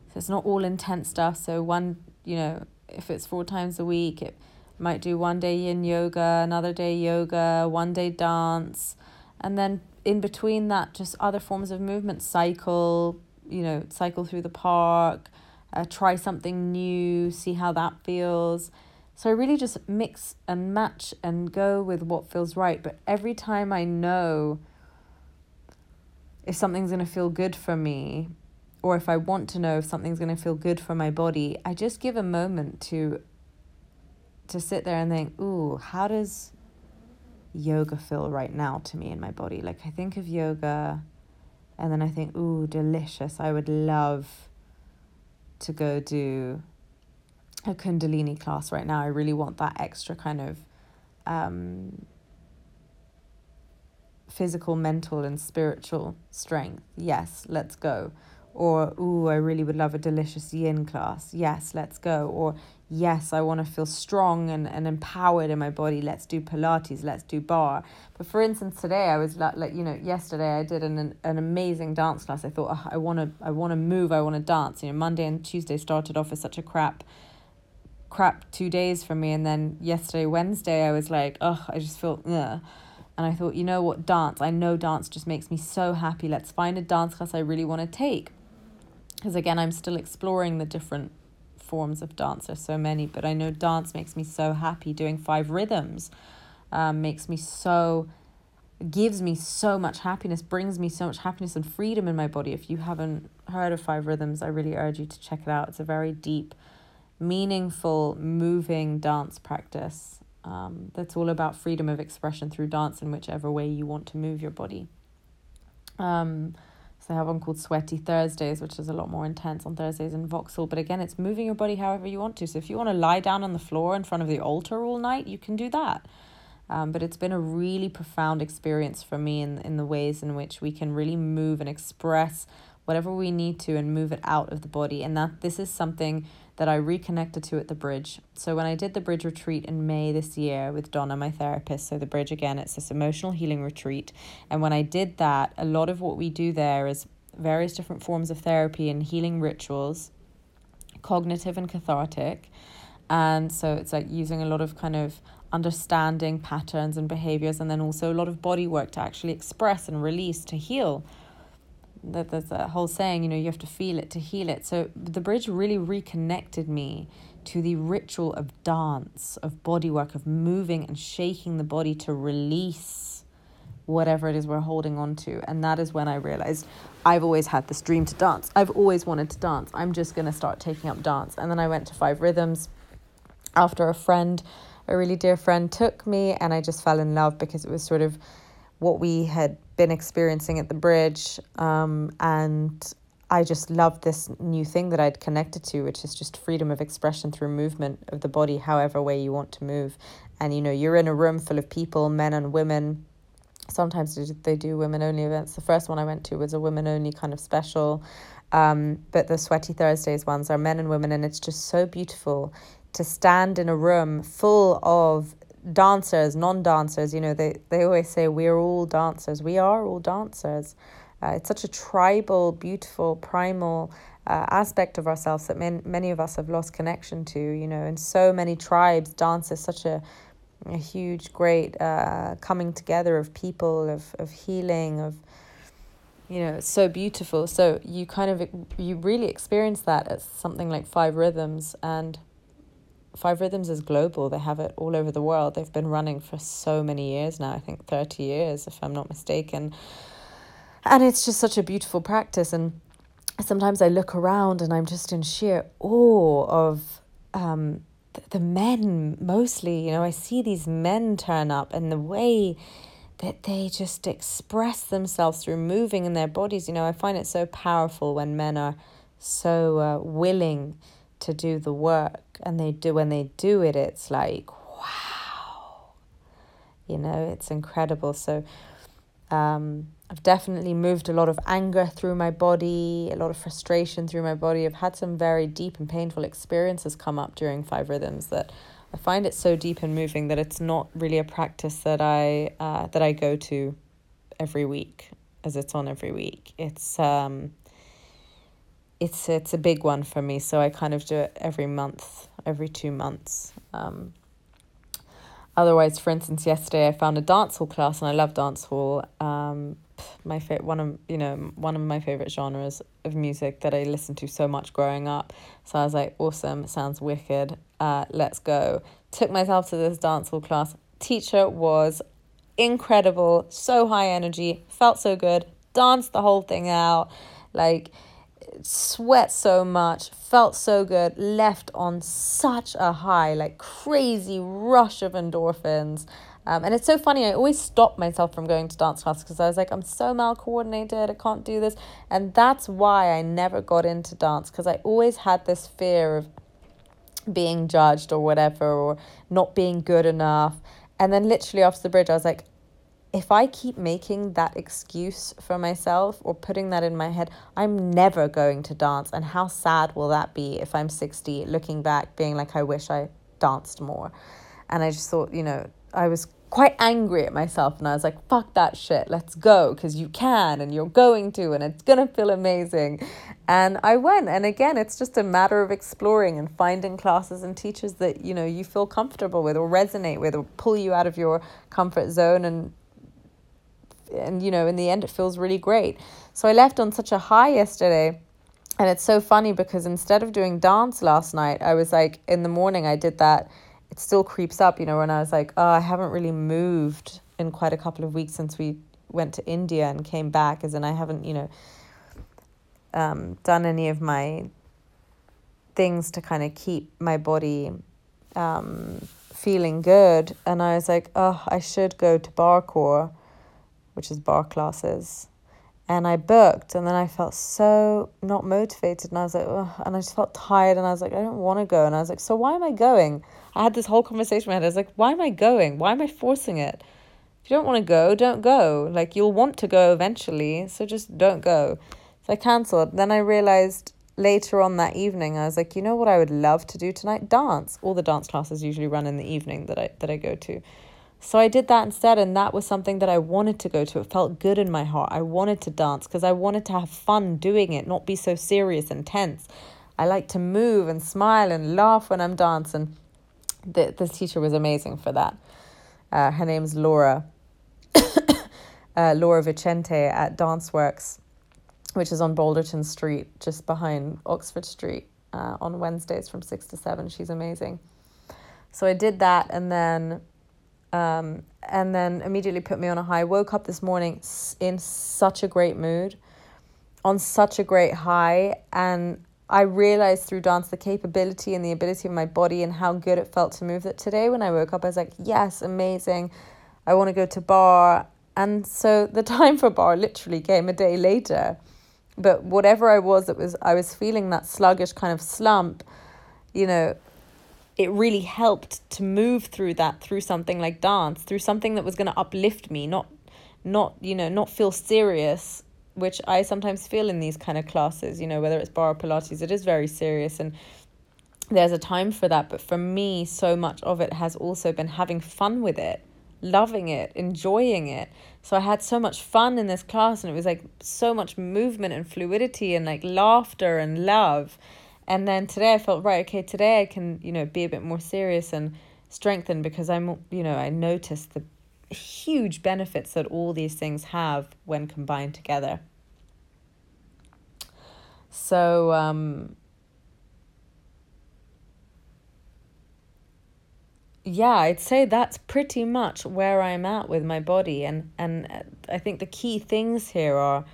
S1: So it's not all intense stuff. So one, you know, if it's four times a week, it might do one day yin yoga, another day yoga, one day dance, and then in between that, just other forms of movement. Cycle, you know, cycle through the park. Uh, try something new, see how that feels so I really just mix and match and go with what feels right. But every time I know if something's going to feel good for me, or if I want to know if something's going to feel good for my body, I just give a moment to to sit there and think, ooh, how does yoga feel right now to me in my body? Like I think of yoga and then I think, ooh, delicious. I would love to go do a Kundalini class right now. I really want that extra kind of um, physical, mental, and spiritual strength. Yes, let's go. Or, ooh, I really would love a delicious yin class. Yes, let's go. Or, yes, I want to feel strong and, and empowered in my body. Let's do Pilates, let's do barre. But for instance, today I was like, like you know, yesterday I did an an amazing dance class. I thought oh, I want to I want to move, I want to dance. You know, Monday and Tuesday started off as such a crap crap two days for me and then yesterday Wednesday I was like, oh, I just feel ugh. And I thought, you know what, dance. I know dance just makes me so happy. Let's find a dance class I really want to take. Because again, I'm still exploring the different forms of dance. There's so many, but I know dance makes me so happy. Doing five rhythms um, makes me so, gives me so much happiness, brings me so much happiness and freedom in my body. If you haven't heard of five rhythms, I really urge you to check it out. It's a very deep, meaningful, moving dance practice um, that's all about freedom of expression through dance in whichever way you want to move your body. Um, so I have one called Sweaty Thursdays, which is a lot more intense on Thursdays in Vauxhall. But again, it's moving your body however you want to. So if you want to lie down on the floor in front of the altar all night, you can do that. Um, but it's been a really profound experience for me in, in the ways in which we can really move and express whatever we need to and move it out of the body. And that this is something that I reconnected to at the bridge. So when I did the bridge retreat in May this year with Donna, my therapist, so the bridge again, it's this emotional healing retreat. And when I did that, a lot of what we do there is various different forms of therapy and healing rituals, cognitive and cathartic. And so it's like using a lot of kind of understanding patterns and behaviors, and then also a lot of body work to actually express and release to heal that there's a whole saying, you know, you have to feel it to heal it. So the bridge really reconnected me to the ritual of dance, of body work, of moving and shaking the body to release whatever it is we're holding on to. And that is when I realized I've always had this dream to dance. I've always wanted to dance. I'm just going to start taking up dance. And then I went to Five Rhythms after a friend, a really dear friend, took me, and I just fell in love because it was sort of what we had been experiencing at the bridge. Um, and I just loved this new thing that I'd connected to, which is just freedom of expression through movement of the body, however way you want to move. And you know, you're in a room full of people, men and women. Sometimes they do women only events. The first one I went to was a women only kind of special. Um, but the Sweaty Thursdays ones are men and women, and it's just so beautiful to stand in a room full of dancers, non dancers, you know, they, they always say we're all dancers. We are all dancers. Uh, it's such a tribal, beautiful, primal uh, aspect of ourselves that many, many of us have lost connection to, you know, in so many tribes, dance is such a, a huge, great uh, coming together of people, of, of healing, of, you know, it's so beautiful. So you kind of, you really experience that as something like Five Rhythms and Five Rhythms is global. They have it all over the world. They've been running for so many years now, I think 30 years, if I'm not mistaken. And it's just such a beautiful practice. And sometimes I look around and I'm just in sheer awe of um, the, men, mostly. You know, I see these men turn up and the way that they just express themselves through moving in their bodies. You know, I find it so powerful when men are so uh, willing to do the work and they do when they do it it's like wow you know it's incredible so um, I've definitely moved a lot of anger through my body, a lot of frustration through my body. I've had some very deep and painful experiences come up during Five Rhythms that I find it so deep and moving that it's not really a practice that I uh, that I go to every week as it's on every week. It's um, it's it's a big one for me. So I kind of do it every month, every two months. Um, otherwise, for instance, yesterday I found a dancehall class, and I love dancehall. Um, my favorite one of you know one of my favorite genres of music that I listened to so much growing up. So I was like, awesome, sounds wicked. Uh, let's go. Took myself to this dancehall class. Teacher was incredible, so high energy, felt so good, danced the whole thing out, like sweat so much, felt so good, left on such a high, like crazy rush of endorphins. Um, and it's so funny, I always stop myself from going to dance class because I was like, I'm so mal coordinated, I can't do this. And that's why I never got into dance because I always had this fear of being judged or whatever, or not being good enough. And then literally after the bridge, I was like, if I keep making that excuse for myself or putting that in my head, I'm never going to dance. And how sad will that be if I'm 60, looking back, being like, I wish I danced more. And I just thought, you know, I was quite angry at myself and I was like, fuck that shit, let's go because you can and you're going to and it's to feel amazing. And I went. And again, it's just a matter of exploring and finding classes and teachers that, you know, you feel comfortable with or resonate with or pull you out of your comfort zone and and you know in the end it feels really great. So i left on such a high yesterday and it's so funny because instead of doing dance last night i was like in the morning i did that. It still creeps up you know when i was like oh i haven't really moved in quite a couple of weeks since we went to india and came back as in i haven't you know um, done any of my things to kind of keep my body um, feeling good. And i was like oh i should go to Barrecore which is barre classes. And I booked, and then I felt so not motivated, and I was like, Ugh, and I just felt tired, and I was like, I don't want to go, and I was like, so why am I going? I had this whole conversation in my head. I was like, why am I going? Why am I forcing it? If you don't want to go, don't go. Like you'll want to go eventually, so just don't go. So I cancelled. Then I realized later on that evening, I was like, you know what I would love to do tonight? Dance. All the dance classes usually run in the evening that I that I go to. So I did that instead, and that was something that I wanted to go to. It felt good in my heart. I wanted to dance because I wanted to have fun doing it, not be so serious and tense. I like to move and smile and laugh when I'm dancing. The, this teacher was amazing for that. Uh, her name's Laura. (coughs) uh, Laura Vicente at Danceworks, which is on Balderton Street, just behind Oxford Street, uh, on Wednesdays from 6 to 7. She's amazing. So I did that, and then um, and then immediately put me on a high. Woke up this morning in such a great mood, on such a great high, and I realized through dance the capability and the ability of my body and how good it felt to move. That today when I woke up, I was like, yes, amazing. I want to go to barre. and so the (laughs) time for barre literally came a day later. But whatever I was, it was I was feeling that sluggish kind of slump, you know it really helped to move through that through something like dance through something that was going to uplift me not not you know not feel serious which i sometimes feel in these kind of classes you know whether it's barre pilates it is very serious and there's a time for that. But for me so much of it has also been having fun with it loving it enjoying it. So i had so much fun in this class and it was like so much movement and fluidity and like laughter and love and then today I felt right, okay, today I can, you know, be a bit more serious and strengthened because I'm, you know, I noticed the huge benefits that all these things have when combined together. So, um, yeah, I'd say that's pretty much where I'm at with my body. And, and I think the key things here are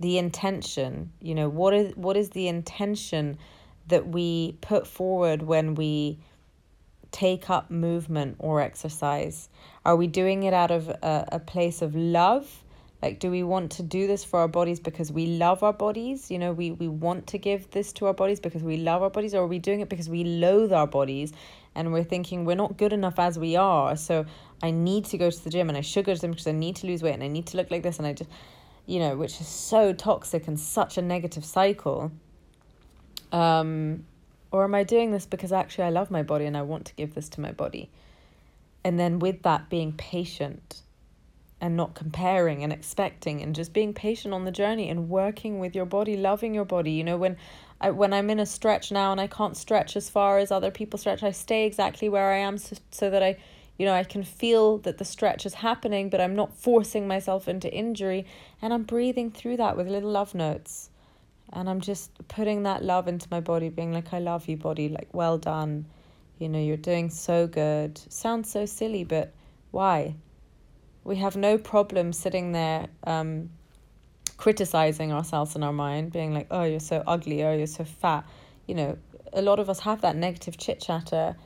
S1: the intention. You know, what is, what is the intention that we put forward when we take up movement or exercise? Are we doing it out of a, a place of love? Like, do we want to do this for our bodies because we love our bodies? You know, we, we want to give this to our bodies because we love our bodies, or are we doing it because we loathe our bodies and we're thinking we're not good enough as we are? So I need to go to the gym and I should go to the gym because I need to lose weight and I need to look like this and I just, you know, which is so toxic and such a negative cycle. Um, or am I doing this because actually I love my body and I want to give this to my body? And then with that, being patient and not comparing and expecting and just being patient on the journey and working with your body, loving your body. You know, when I, when I'm in a stretch now and I can't stretch as far as other people stretch, I stay exactly where I am so, so that I, you know, I can feel that the stretch is happening, but I'm not forcing myself into injury and I'm breathing through that with little love notes and I'm just putting that love into my body, being like, I love you, body, like, well done. You know, you're doing so good. Sounds so silly, but why? We have no problem sitting there um, criticizing ourselves in our mind, being like, oh, you're so ugly, oh, you're so fat. You know, a lot of us have that negative chit chatter.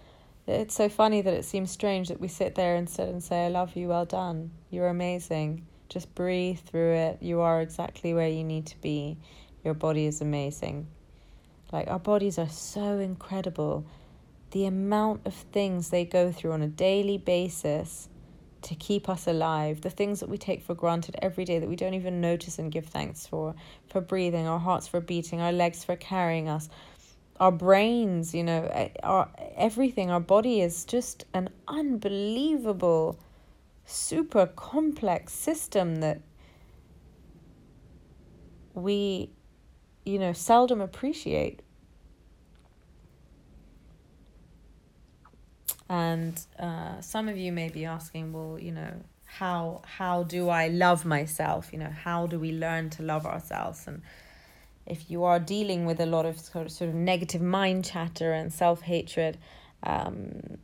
S1: It's so funny that it seems strange that we sit there instead and say, I love you, well done, you're amazing. Just breathe through it. You are exactly where you need to be. Your body is amazing. Like, our bodies are so incredible. The amount of things they go through on a daily basis to keep us alive, the things that we take for granted every day that we don't even notice and give thanks for, for breathing, our hearts for beating, our legs for carrying us, our brains, you know, our everything, our body is just an unbelievable, super complex system that we, you know, seldom appreciate. And uh, some of you may be asking, well, you know, how how do I love myself? You know, how do we learn to love ourselves? And if you are dealing with a lot of sort of, sort of negative mind chatter and self hatred, um,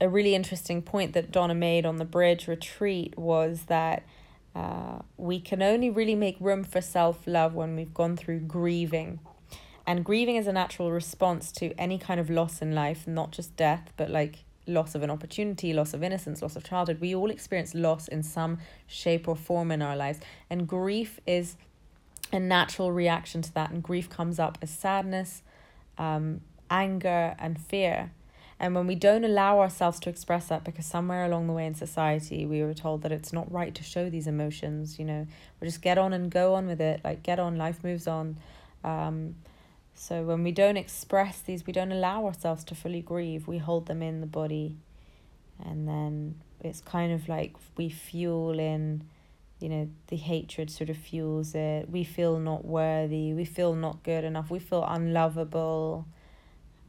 S1: a really interesting point that Donna made on the bridge retreat was that uh, we can only really make room for self love when we've gone through grieving and grieving is a natural response to any kind of loss in life, not just death, but like loss of an opportunity, loss of innocence, loss of childhood. We all experience loss in some shape or form in our lives. And grief is a natural reaction to that. And grief comes up as sadness, um, anger, and fear. And when we don't allow ourselves to express that, because somewhere along the way in society we were told that it's not right to show these emotions, you know, we just get on and go on with it, like get on, life moves on. Um, so when we don't express these, we don't allow ourselves to fully grieve, we hold them in the body. And then it's kind of like we fuel in, you know, the hatred sort of fuels it. We feel not worthy, we feel not good enough, we feel unlovable.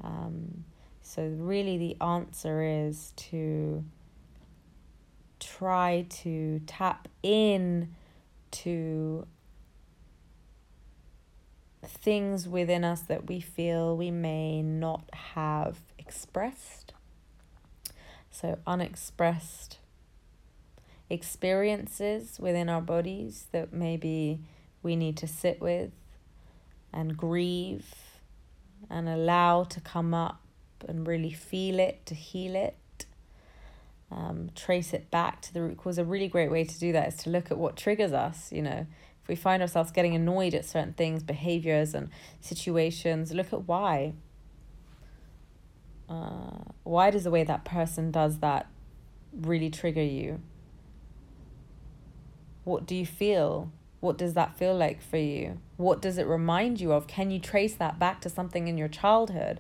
S1: Um, so, really, the answer is to try to tap in to things within us that we feel we may not have expressed. So, unexpressed experiences within our bodies that maybe we need to sit with and grieve and allow to come up and really feel it, to heal it. Um, trace it back to the root cause. A really great way to do that is to look at what triggers us, you know if we find ourselves getting annoyed at certain things, behaviors, and situations, look at why. Uh, why does the way that person does that really trigger you? What do you feel? What does that feel like for you? What does it remind you of? Can you trace that back to something in your childhood?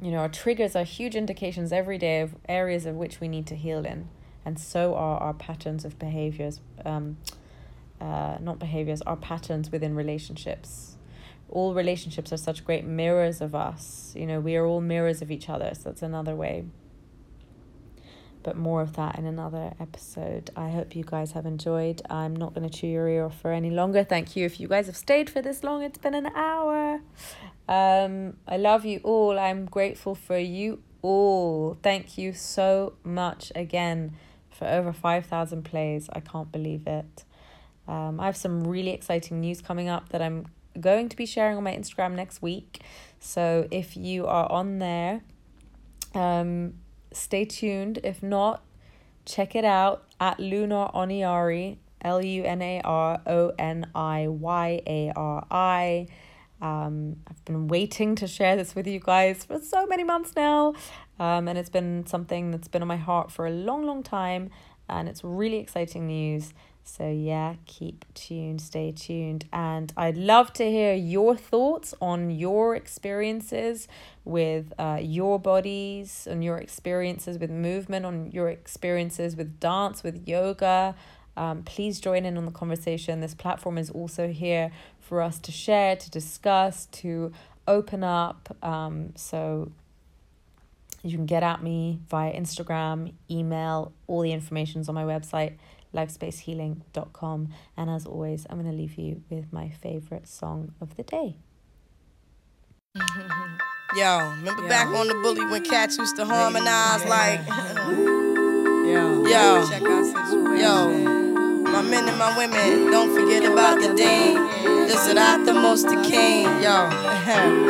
S1: You know, our triggers are huge indications every day of areas of which we need to heal in. And so are our patterns of behaviors um uh not behaviors our patterns within relationships. All relationships are such great mirrors of us. You know we are all mirrors of each other so that's another way but more of that in another episode. I hope you guys have enjoyed. I'm not going to chew your ear off for any longer. Thank you if you guys have stayed for this long. It's been an hour. Um, I love you all. I'm grateful for you all. Thank you so much again for over 5,000 plays. I can't believe it. Um, I have some really exciting news coming up that I'm going to be sharing on my Instagram next week. So if you are on there, um, stay tuned. If not, check it out at Lunar Oniyari, L U N A R O N I Y A R I. Um, I've been waiting to share this with you guys for so many months now. Um, and it's been something that's been on my heart for a long, long time. And it's really exciting news. So, yeah, keep tuned, stay tuned. And I'd love to hear your thoughts on your experiences with uh, your bodies, and your experiences with movement, on your experiences with dance, with yoga. Um, please join in on the conversation. This platform is also here for us to share, to discuss, to open up. Um, so you can get at me via Instagram, email, all the information's on my website, lifespacehealing.com. And as always, I'm going to leave you with my favorite song of the day. (laughs)
S2: Yo, remember Yo. back on the bully when cats used to harmonize yeah. like. Yo, yo, yo. My men and my women, don't forget about the dean. This is not the most the king, yo. (laughs)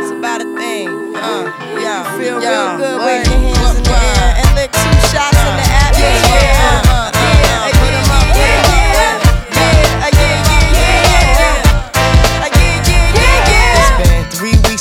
S2: it's about a thing, uh, yo.
S3: Feel
S2: yo,
S3: real good,
S2: what,
S3: wave your hands
S2: what,
S3: in the air and lick two shots in the atmosphere.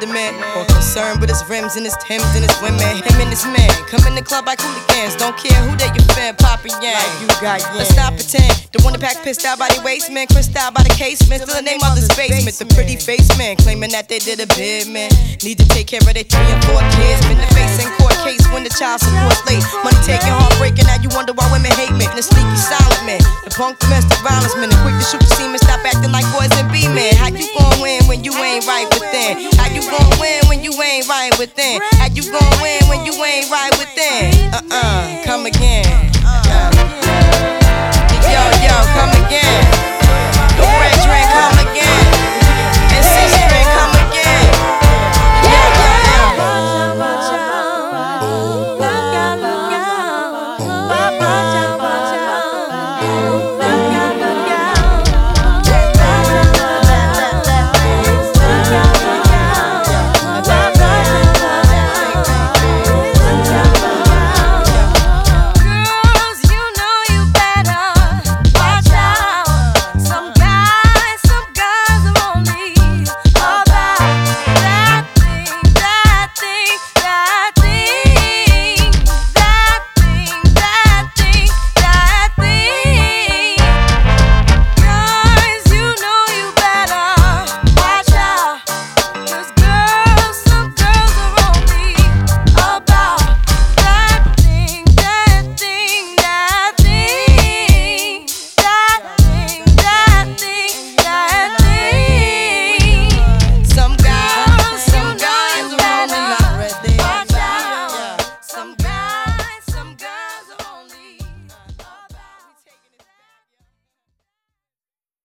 S2: the man concerned with his rims and his Timbs and his women. Him and his men come in the club like hooligans. Don't care who they you fan, poppin' yang.
S3: Like you got
S2: Let's stop pretend. The one that pack pissed out by the waistman, crissed out by the casement. Still the name of this basement. The pretty face man claiming that they did a bid, man. Need to take care of their three and four kids. Been the face in court case when the child support's late. Money taking, heartbreaking. Now you wonder why women hate men. The sneaky silent man. The punk domestic violence man. The quick to shoot the semen. Stop acting like boys and be men. How you gon' win when you ain't right within? How you gon' win when you you ain't right within? How you gon' win when you ain't right within? Uh uh, come again. Uh-uh. Yo, yo, come again. The red come again.